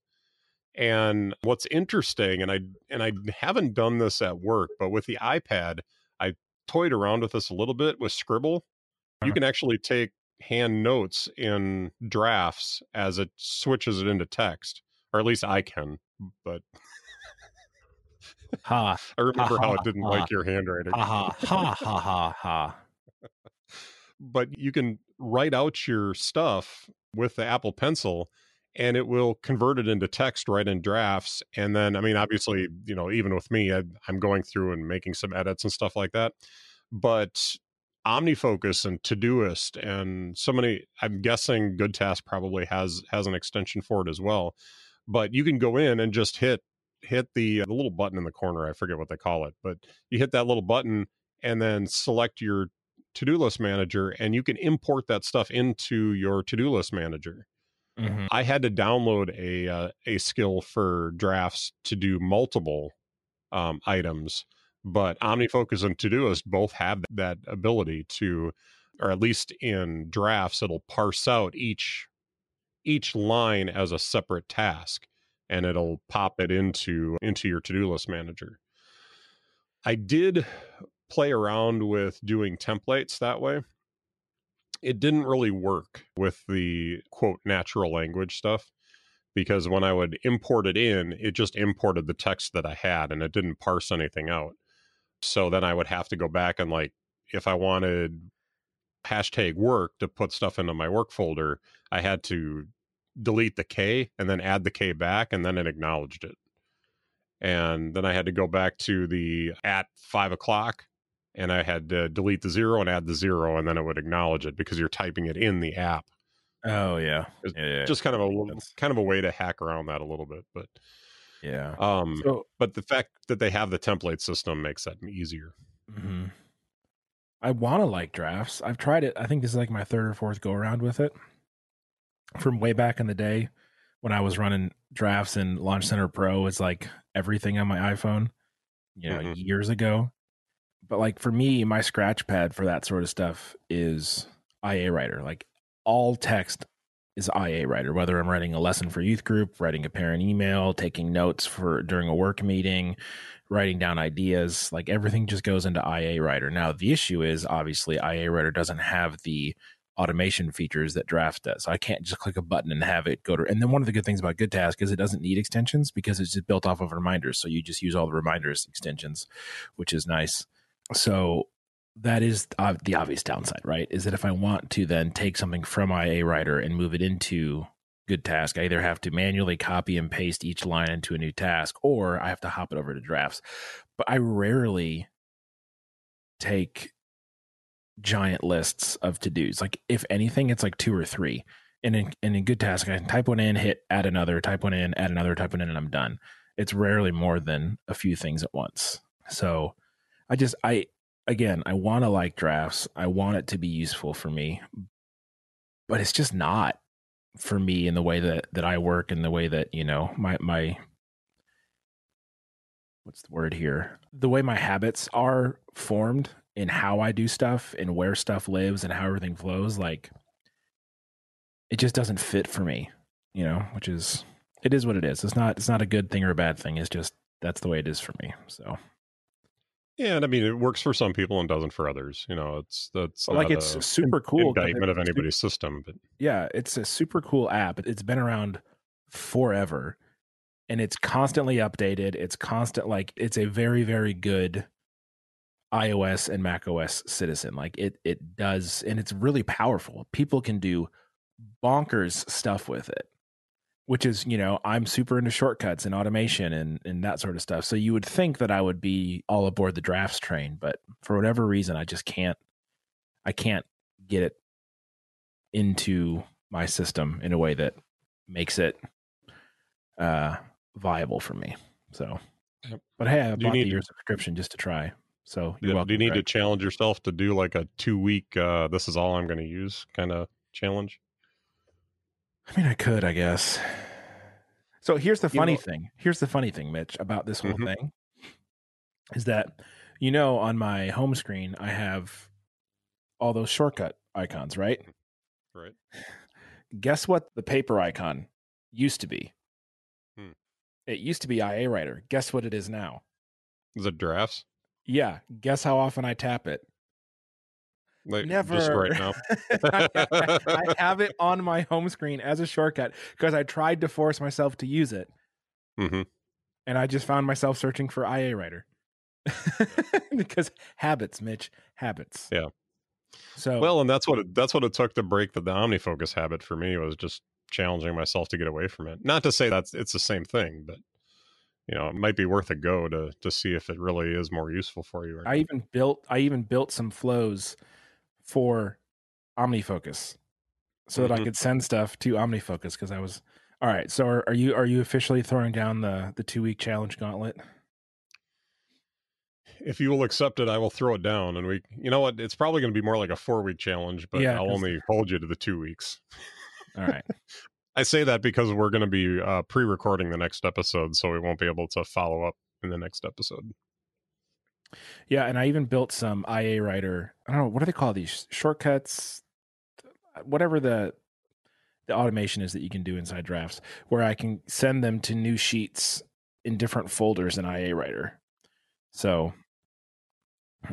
And what's interesting, and I and I haven't done this at work, but with the iPad, I toyed around with this a little bit with Scribble. You Uh-huh. can actually take hand notes in drafts as it switches it into text, or at least I can. But Ha I remember how ha, it didn't ha. like your handwriting. ha ha ha ha ha ha. but you can write out your stuff with the Apple Pencil and it will convert it into text right in drafts. And then, I mean, obviously, you know, even with me, I, I'm going through and making some edits and stuff like that. But OmniFocus and Todoist and so many, I'm guessing GoodTask probably has has an extension for it as well. But you can go in and just hit hit the uh, the little button in the corner. I forget what they call it, but you hit that little button and then select your to-do list manager and you can import that stuff into your to-do list manager Mhm. i had to download a uh, a skill for drafts to do multiple um, items but omnifocus and todoist both have that ability to or at least in drafts it'll parse out each each line as a separate task and it'll pop it into into your to-do list manager i did play around with doing templates that way. It didn't really work with the quote natural language stuff because when I would import it in, it just imported the text that I had and it didn't parse anything out. So then I would have to go back and like if I wanted hashtag work to put stuff into my work folder, I had to delete the K and then add the K back and then it acknowledged it. And then I had to go back to the at five o'clock and I had to delete the zero and add the zero, and then it would acknowledge it because you're typing it in the app. Oh yeah. Yeah, yeah. Just kind of a kind of a way to hack around that a little bit, but yeah. um, So but the fact that they have the template system makes that easier. mhm. I want to like drafts. I've tried it. I think this is like my third or fourth go around with it. From way back in the day when I was running drafts in Launch Center Pro, it's like everything on my iPhone, you know, Mhm. years ago. But like for me, my scratch pad for that sort of stuff is iA Writer. Like all text is iA Writer, whether I'm writing a lesson for youth group, writing a parent email, taking notes for during a work meeting, writing down ideas, like everything just goes into iA Writer. Now, the issue is obviously iA Writer doesn't have the automation features that Draft does. So I can't just click a button and have it go to. And then one of the good things about GoodTask is it doesn't need extensions because it's just built off of reminders. So you just use all the reminders extensions, which is nice. So that is the obvious downside, right? Is that if I want to then take something from iA Writer and move it into GoodTask, I either have to manually copy and paste each line into a new task or I have to hop it over to drafts. But I rarely take giant lists of to dos. Like if anything, it's like two or three. And in, and in GoodTask, I can type one in, hit add another, type one in, add another, type one in, and I'm done. It's rarely more than a few things at once. So I just I again I want to like drafts. I want it to be useful for me, but it's just not for me in the way that that I work and the way that you know my my what's the word here? The way my habits are formed in how I do stuff and where stuff lives and how everything flows like it just doesn't fit for me you know which is it is what it is. It's not it's not a good thing or a bad thing. It's just that's the way it is for me so Yeah, and I mean it works for some people and doesn't for others. You know, it's that's But, like it's a super cool indictment of it's super- anybody's system, but yeah, it's a super cool app. It's been around forever and it's constantly updated. It's constant like it's a very very good iOS and Mac OS citizen. Like it it does and it's really powerful. People can do bonkers stuff with it. Which is, you know, I'm super into shortcuts and automation and and that sort of stuff. So you would think that I would be all aboard the drafts train, but for whatever reason I just can't I can't get it into my system in a way that makes it uh viable for me. So Yep. but hey, I Do you bought the need- year subscription just to try. So Yeah, welcome. do you need to challenge yourself to do like a two week uh this is all I'm gonna use kind of challenge? I mean I could, I guess. So here's the You funny know- thing. Here's the funny thing, Mitch, about this whole Mhm. thing is that you know on my home screen I have all those shortcut icons, right? Right. Guess what the paper icon used to be? Hmm. It used to be iA Writer. Guess what it is now? Is it drafts? Yeah. Guess how often I tap it? Like Never. just right now. I, have it on my home screen as a shortcut because I tried to force myself to use it, hmm and I just found myself searching for iA Writer because habits, Mitch, habits. Yeah. So Well, and that's what it, that's what it took to break the, the OmniFocus habit for me was just challenging myself to get away from it. Not to say that's it's the same thing, but you know, it might be worth a go to to see if it really is more useful for you. I not. even built I even built some flows for OmniFocus so that I Mhm. could send stuff to OmniFocus because I was all right. So are, are you are you officially throwing down the the two week challenge gauntlet? if you will accept it, I will throw it down. And we, you know what? It's probably going to be more like a four week challenge, but Yeah, I'll only hold you to the two weeks. All right. I say that because we're going to be uh, pre recording the next episode, so we won't be able to follow up in the next episode. Yeah, and I even built some iA Writer. I don't know what do they call these shortcuts, whatever the the automation is that you can do inside drafts, where I can send them to new sheets in different folders in iA Writer. So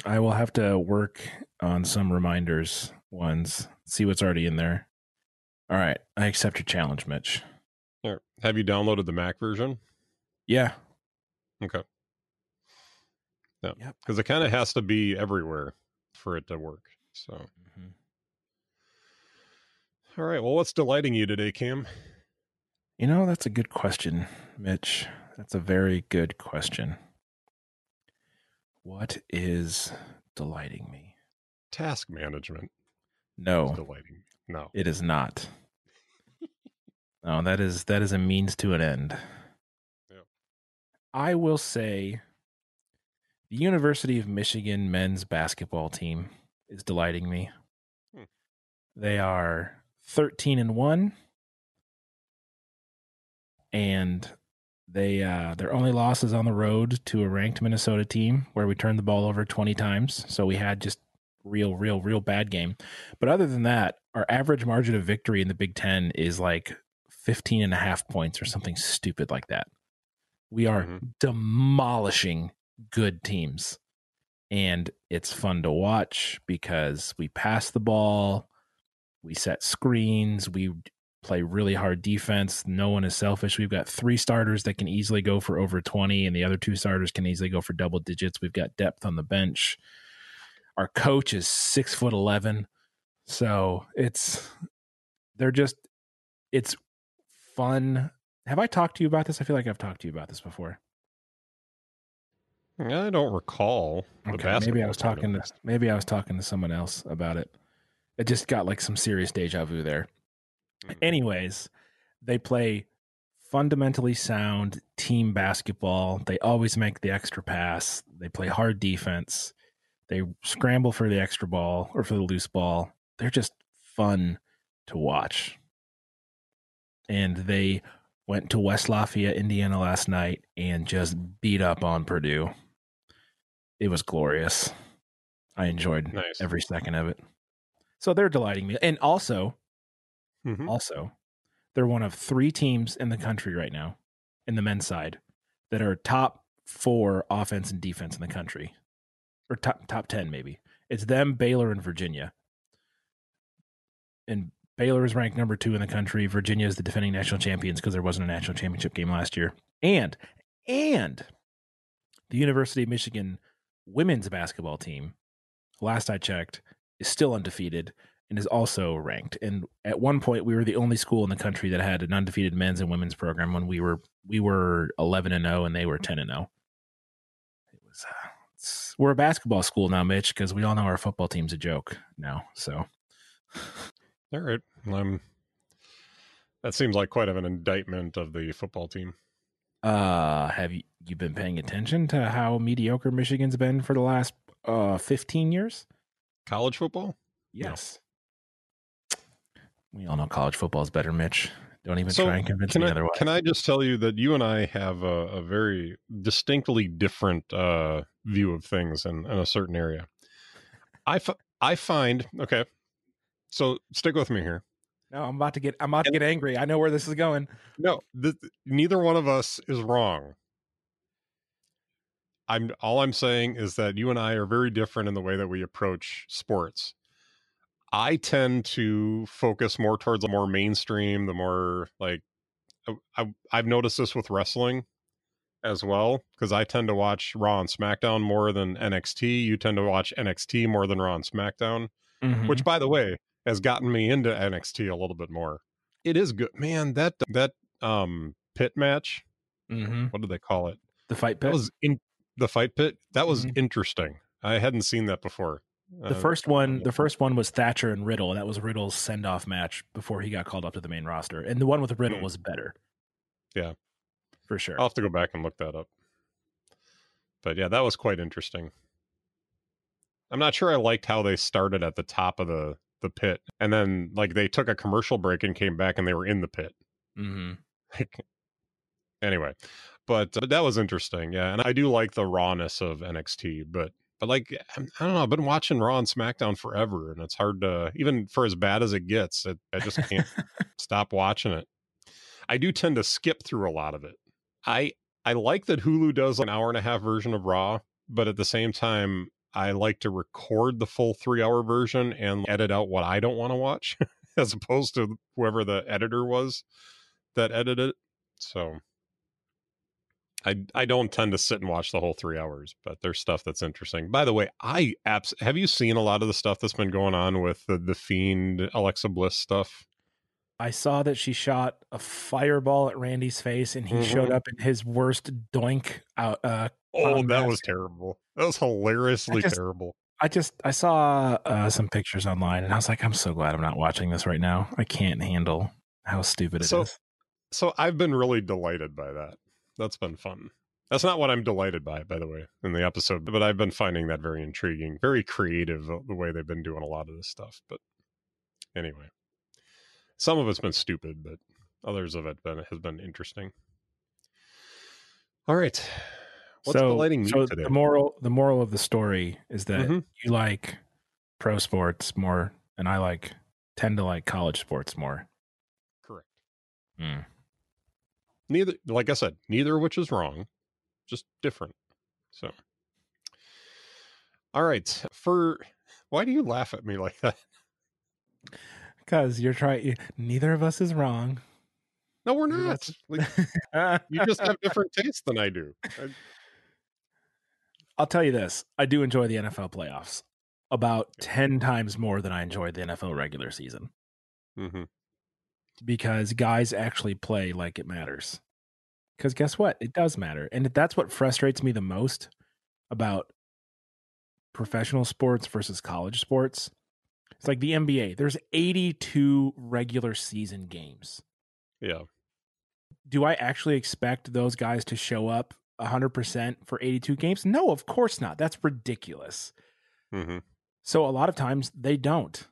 I will have to work on some reminders ones, see what's already in there. All right, I accept your challenge, Mitch. Have you downloaded the Mac version? Yeah, Okay. Yeah, Yep. because it kind of has to be everywhere for it to work. So, mm-hmm. all right. Well, what's delighting you today, Cam? You know, that's a good question, Mitch. That's a very good question. What is delighting me? Task management No, delighting. me. No. it is not. No, that is that is a means to an end. Yep. I will say the University of Michigan men's basketball team is delighting me. Hmm. They are 13 and 1 and they uh their only loss is on the road to a ranked Minnesota team where we turned the ball over 20 times. So we had just real real real bad game. But other than that, our average margin of victory in the Big 10 is like 15 and a half points or something stupid like that. We are Mhm. demolishing good teams. And it's fun to watch because we pass the ball, we set screens, we play really hard defense. No one is selfish. We've got three starters that can easily go for over 20, and the other two starters can easily go for double digits. We've got depth on the bench. Our coach is six foot 11. So it's, they're just, it's fun. Have I talked to you about this? I feel like I've talked to you about this before. I don't recall. Okay, maybe I was talking to maybe I was talking to someone else about it. It just got like some serious deja vu there. Mhm. Anyways, they play fundamentally sound team basketball. They always make the extra pass. They play hard defense. They scramble for the extra ball or for the loose ball. They're just fun to watch. And they went to West Lafayette, Indiana last night and just beat up on Purdue. It was glorious. I enjoyed Nice. every second of it. So they're delighting me. And also, Mhm. also, they're one of three teams in the country right now, in the men's side, that are top four offense and defense in the country, or top top ten maybe. It's them, Baylor, and Virginia. And Baylor is ranked number two in the country. Virginia is the defending national champions because there wasn't a national championship game last year. And and the University of Michigan women's basketball team, last I checked, is still undefeated and is also ranked. And at one point, we were the only school in the country that had an undefeated men's and women's program when we were we were eleven and zero, and they were ten and zero. It was. Uh, we're a basketball school now, Mitch, because we all know our football team's a joke now. So All right. I'm. That seems like quite of an indictment of the football team. Uh, have you you been paying attention to how mediocre Michigan's been for the last uh 15 years? College football. Yes. We all know college football is better, Mitch. Don't even So, try and convince me I otherwise. can I just tell you that you and I have a, a very distinctly different uh, view of things in, in a certain area. I I find okay. So stick with me here. No, I'm about to get I'm about to get angry. I know where this is going. No, th- neither one of us is wrong. I'm all I'm saying is that you and I are very different in the way that we approach sports. I tend to focus more towards the more mainstream, the more like I, I've noticed this with wrestling as well because I tend to watch Raw and SmackDown more than NXT. You tend to watch NXT more than Raw and SmackDown Mhm. which by the way has gotten me into NXT a little bit more. It is good, man. That that um pit match, Mhm. what do they call it? the fight That pit. was in the fight pit. That was Mhm. interesting. I hadn't seen that before. the Uh, first one, the first one was Thatcher and Riddle, and that was Riddle's send off match before he got called up to the main roster. And the one with Riddle Mm. was better. Yeah. for sure. I'll have to go back and look that up. But yeah, that was quite interesting. I'm not sure I liked how they started at the top of the the pit, and then like they took a commercial break and came back and they were in the pit. hmm anyway but, but that was interesting yeah and i do like the rawness of nxt but but like i don't know i've been watching raw and smackdown forever and it's hard to even for as bad as it gets it, i just can't stop watching it. I do tend to skip through a lot of it. I i like that hulu does an hour and a half version of raw but at the same time i like to record the full three hour version and edit out what i don't want to watch as opposed to whoever the editor was that edited it so I I don't tend to sit and watch the whole three hours, but there's stuff that's interesting. By the way, I apps have you seen a lot of the stuff that's been going on with the the fiend Alexa Bliss stuff? I saw that she shot a fireball at Randy's face, and he showed Mhm. up in his worst doink out. Uh, Oh, that mask. was terrible. That was hilariously just- terrible. I just I saw uh, some pictures online, and I was like, I'm so glad I'm not watching this right now. I can't handle how stupid it is. So- So I've been really delighted by that. That's been fun. That's not what I'm delighted by, by the way, in the episode. But I've been finding that very intriguing, very creative uh, the way they've been doing a lot of this stuff. But anyway, some of it's been stupid, but others of it been has been interesting. All right, what's so, me so today? the moral the moral of the story is that Mhm. you like pro sports more, and I like tend to like college sports more. Correct. Mm. Neither, like I said, neither of which is wrong, just different. So, all right. For why do you laugh at me like that? Because you're trying. Neither of us is wrong. No, we're not. Like, you just have different tastes than I do. I- I'll tell you this: I do enjoy the NFL playoffs about ten times more than I enjoyed the NFL regular season mhm. because guys actually play like it matters. Because guess what? It does matter, and that's what frustrates me the most about professional sports versus college sports. It's like the NBA. There's 82 regular season games. Yeah. do I actually expect those guys to show up 100% for 82 games? No, of course not. That's ridiculous. hmm So a lot of times they don't.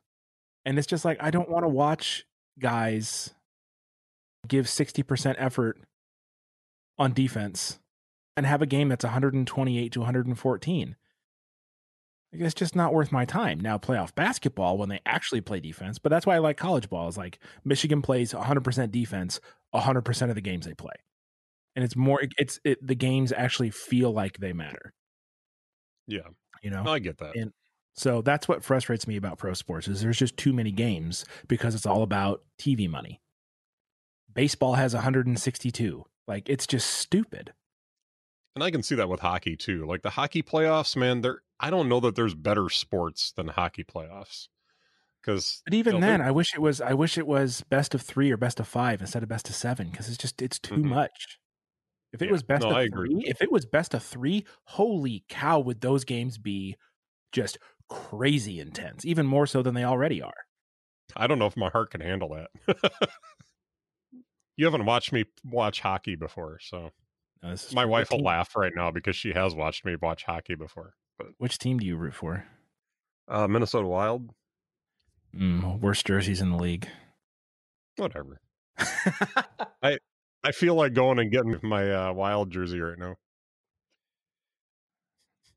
And it's just like, I don't want to watch guys give 60% effort on defense and have a game that's 128 to 114. Like, It's just not worth my time. Now, playoff basketball, when they actually play defense, but that's why I like college ball, is like Michigan plays 100% defense 100% of the games they play. And it's more, it's, it, the games actually feel like they matter, Yeah. you know? I get that. And- So that's what frustrates me about pro sports is there's just too many games because it's all about TV money. Baseball has 162. Like it's just stupid. And I can see that with hockey too. Like the hockey playoffs, man, there I don't know that there's better sports than hockey playoffs. Cuz But even You know, then, I wish it was I wish it was best of 3 or best of 5 instead of best of 7 because it's just it's too Mhm. much. If it Yeah. was best No, of I agree. 3, if it was best of 3, holy cow would those games be just crazy intense, even more so than they already are. I don't know if my heart can handle that. you haven't watched me watch hockey before, so No, this is my wife will laugh right now because she has watched me watch hockey before. But Which team do you root for? uh Minnesota Wild, Mm, worst jerseys in the league. whatever. I I feel like going and getting my uh, Wild jersey right now.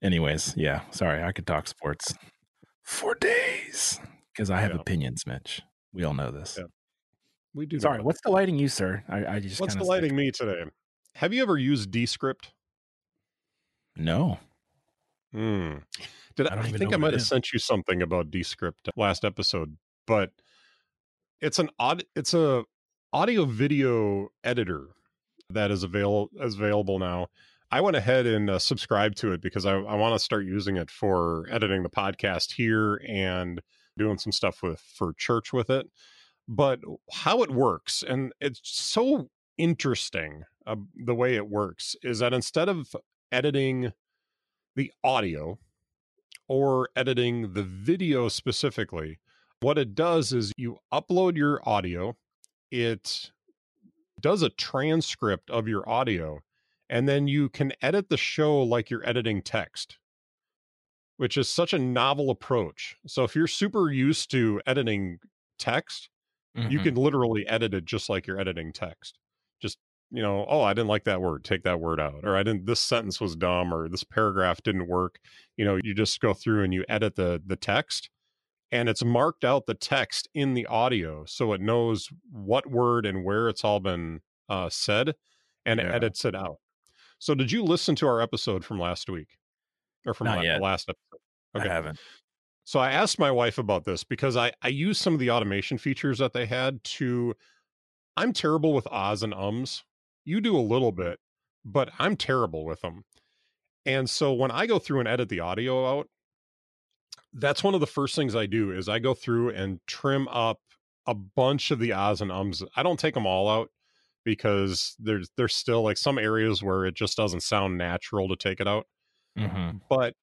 Anyways, yeah. Sorry, I could talk sports for days because I have Yeah. opinions, Mitch. We all know this. Yeah. We do. Sorry, what's delighting you, sir? I, I just what's kinda delighting me today? Have you ever used Descript? No, Hmm. Did I I, I think I might have is. sent you something about Descript last episode, but it's an odd it's a audio video editor that is available is available now. I went ahead and uh, subscribed to it because I, I want to start using it for editing the podcast here and doing some stuff with for church with it. But how it works, and it's so interesting uh, the way it works, is that instead of editing the audio or editing the video specifically, what it does is you upload your audio, it does a transcript of your audio, and then you can edit the show like you're editing text, which is such a novel approach. So if you're super used to editing text, you Mhm. can literally edit it just like you're editing text. You know, oh, I didn't like that word, take that word out. Or I didn't this sentence was dumb or this paragraph didn't work. You know, you just go through and you edit the the text and it's marked out the text in the audio so it knows what word and where it's all been uh, said and Yeah. edits it out. So did you listen to our episode from last week? Or from Not la- last episode? I haven't. So I asked my wife about this because I I used some of the automation features that they had to. I'm terrible with ahs and ums. You do a little bit, but I'm terrible with them. And so when I go through and edit the audio out, that's one of the first things I do is I go through and trim up a bunch of the ahs and ums. I don't take them all out because there's there's still like some areas where it just doesn't sound natural to take it out Mhm. but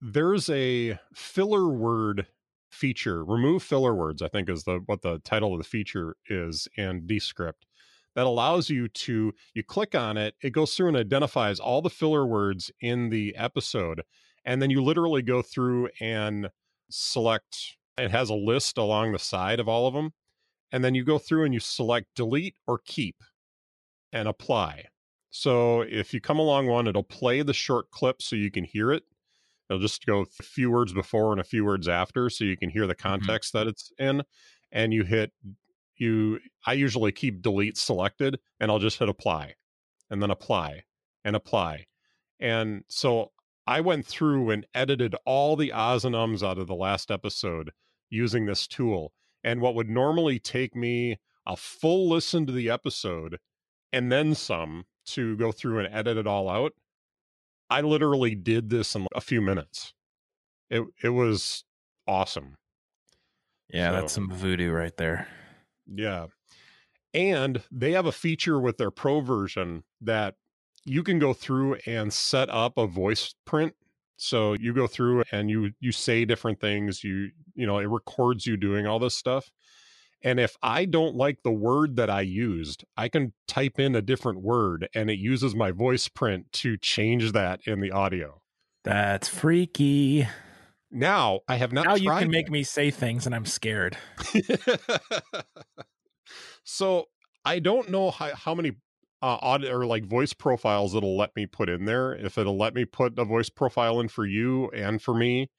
there's a filler word feature remove filler words i think is the what the title of the feature is in descript that allows you to you click on it, it goes through and identifies all the filler words in the episode, and then you literally go through and select. It has a list along the side of all of them, and then you go through and you select delete or keep, and apply. So if you come along one, it'll play the short clip so you can hear it. It'll just go a few words before and a few words after so you can hear the context mm-hmm. that it's in. And you hit you I usually keep delete selected and I'll just hit apply and then apply and apply. And so I went through and edited all the ahs and ums out of the last episode using this tool. And what would normally take me a full listen to the episode and then some to go through and edit it all out, I literally did this in a few minutes. It it was awesome. Yeah, so, that's some voodoo right there. Yeah. And they have a feature with their pro version that you can go through and set up a voice print. So you go through and you you say different things, you you know, it records you doing all this stuff. And if I don't like the word that I used, I can type in a different word and it uses my voice print to change that in the audio. That's freaky. Now I have not. Now you can make me say things, and I'm scared. so I don't know how, how many uh, odd or like voice profiles it'll let me put in there. If it'll let me put a voice profile in for you and for me,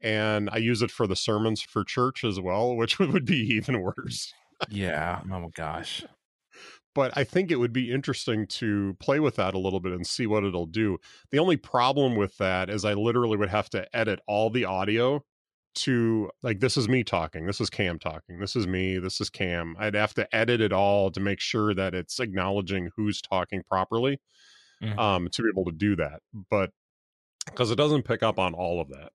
and I use it for the sermons for church as well, which would be even worse. yeah. Oh gosh but I think it would be interesting to play with that a little bit and see what it'll do. The only problem with that is I literally would have to edit all the audio to like this is me talking, this is Cam talking, this is me, this is Cam. I'd have to edit it all to make sure that it's acknowledging who's talking properly mm-hmm. um to be able to do that. But because it doesn't pick up on all of that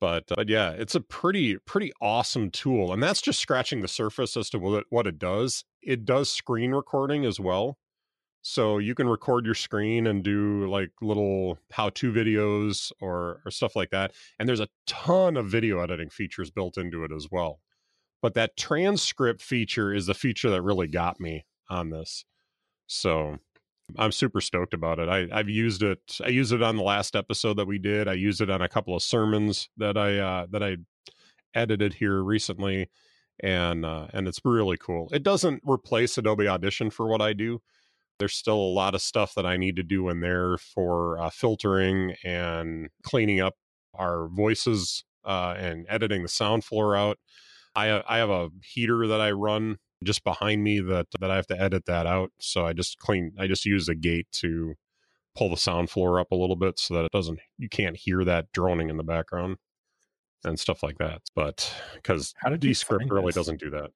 but uh, but yeah it's a pretty pretty awesome tool and that's just scratching the surface as to what it, what it does it does screen recording as well so you can record your screen and do like little how-to videos or or stuff like that and there's a ton of video editing features built into it as well but that transcript feature is the feature that really got me on this so I'm super stoked about it. I, I've used it. I used it on the last episode that we did. I used it on a couple of sermons that I uh, that I edited here recently, and uh, and it's really cool. It doesn't replace Adobe Audition for what I do. There's still a lot of stuff that I need to do in there for uh, filtering and cleaning up our voices uh, and editing the sound floor out. I I have a heater that I run just behind me that that I have to edit that out. So I just clean I just use a gate to pull the sound floor up a little bit so that it doesn't you can't hear that droning in the background and stuff like that. But because Descript really this? doesn't do that.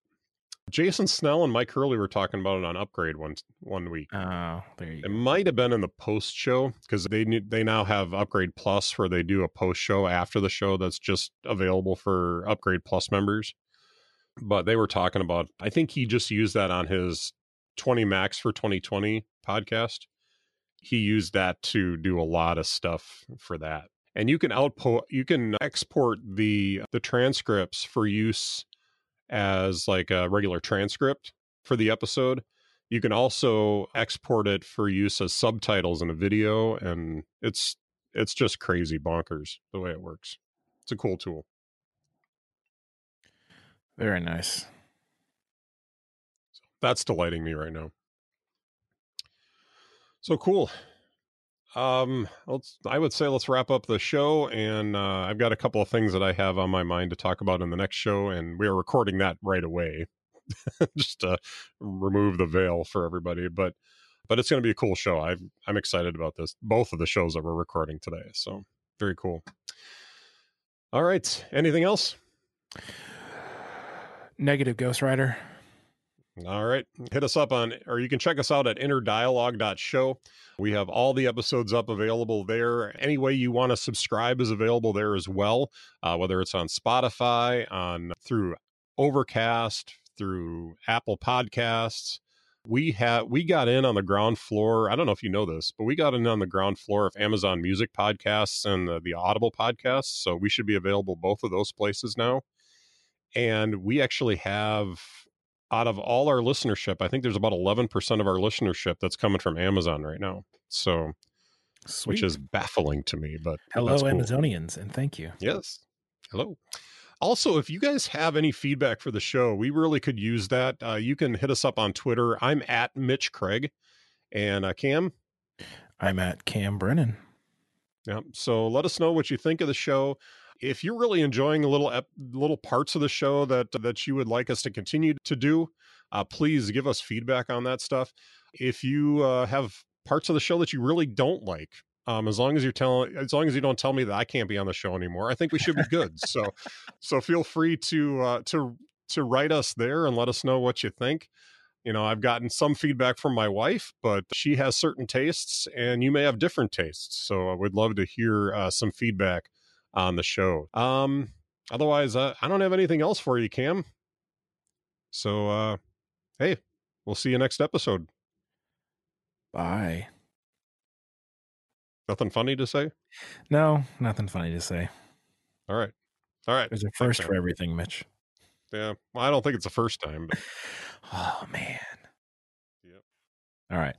Jason Snell and Mike Hurley were talking about it on Upgrade one one week. Oh, there you it go. might have been in the post show because they they now have Upgrade Plus where they do a post show after the show that's just available for Upgrade Plus members but they were talking about i think he just used that on his 20 Macs for 2020 podcast he used that to do a lot of stuff for that and you can output you can export the the transcripts for use as like a regular transcript for the episode you can also export it for use as subtitles in a video and it's it's just crazy bonkers the way it works it's a cool tool very nice. so That's delighting me right now. So cool. Um, let's. I would say let's wrap up the show, and uh, I've got a couple of things that I have on my mind to talk about in the next show, and we are recording that right away, just to remove the veil for everybody. But but it's going to be a cool show. i I'm excited about this. Both of the shows that we're recording today, so very cool. All right. Anything else? Negative Ghost Rider. All right. Hit us up on, or you can check us out at innerdialogue.show. We have all the episodes up available there. Any way you want to subscribe is available there as well, uh, whether it's on Spotify, on through Overcast, through Apple Podcasts. We have we got in on the ground floor. I don't know if you know this, but we got in on the ground floor of Amazon Music podcasts and the, the Audible podcasts. So we should be available both of those places now and we actually have out of all our listenership, I think there's about 11% of our listenership that's coming from Amazon right now. So, Sweet. which is baffling to me, but hello cool. Amazonians, and thank you. Yes. Hello. Also, if you guys have any feedback for the show, we really could use that. Uh, you can hit us up on Twitter. I'm at Mitch Craig, and uh, Cam. I'm at Cam Brennan. Yeah. So let us know what you think of the show. If you're really enjoying little little parts of the show that that you would like us to continue to do, uh, please give us feedback on that stuff. If you uh, have parts of the show that you really don't like, um, as long as you're telling, as long as you don't tell me that I can't be on the show anymore, I think we should be good. so, so feel free to uh, to to write us there and let us know what you think. You know, I've gotten some feedback from my wife, but she has certain tastes, and you may have different tastes. So, I would love to hear uh, some feedback on the show. Um, otherwise, uh, I don't have anything else for you, Cam. So, uh, hey, we'll see you next episode. Bye. Nothing funny to say? No, nothing funny to say. All right. All right. There's a first for everything, Mitch. Yeah. Well, I don't think it's the first time, but Oh man. Yep. All right.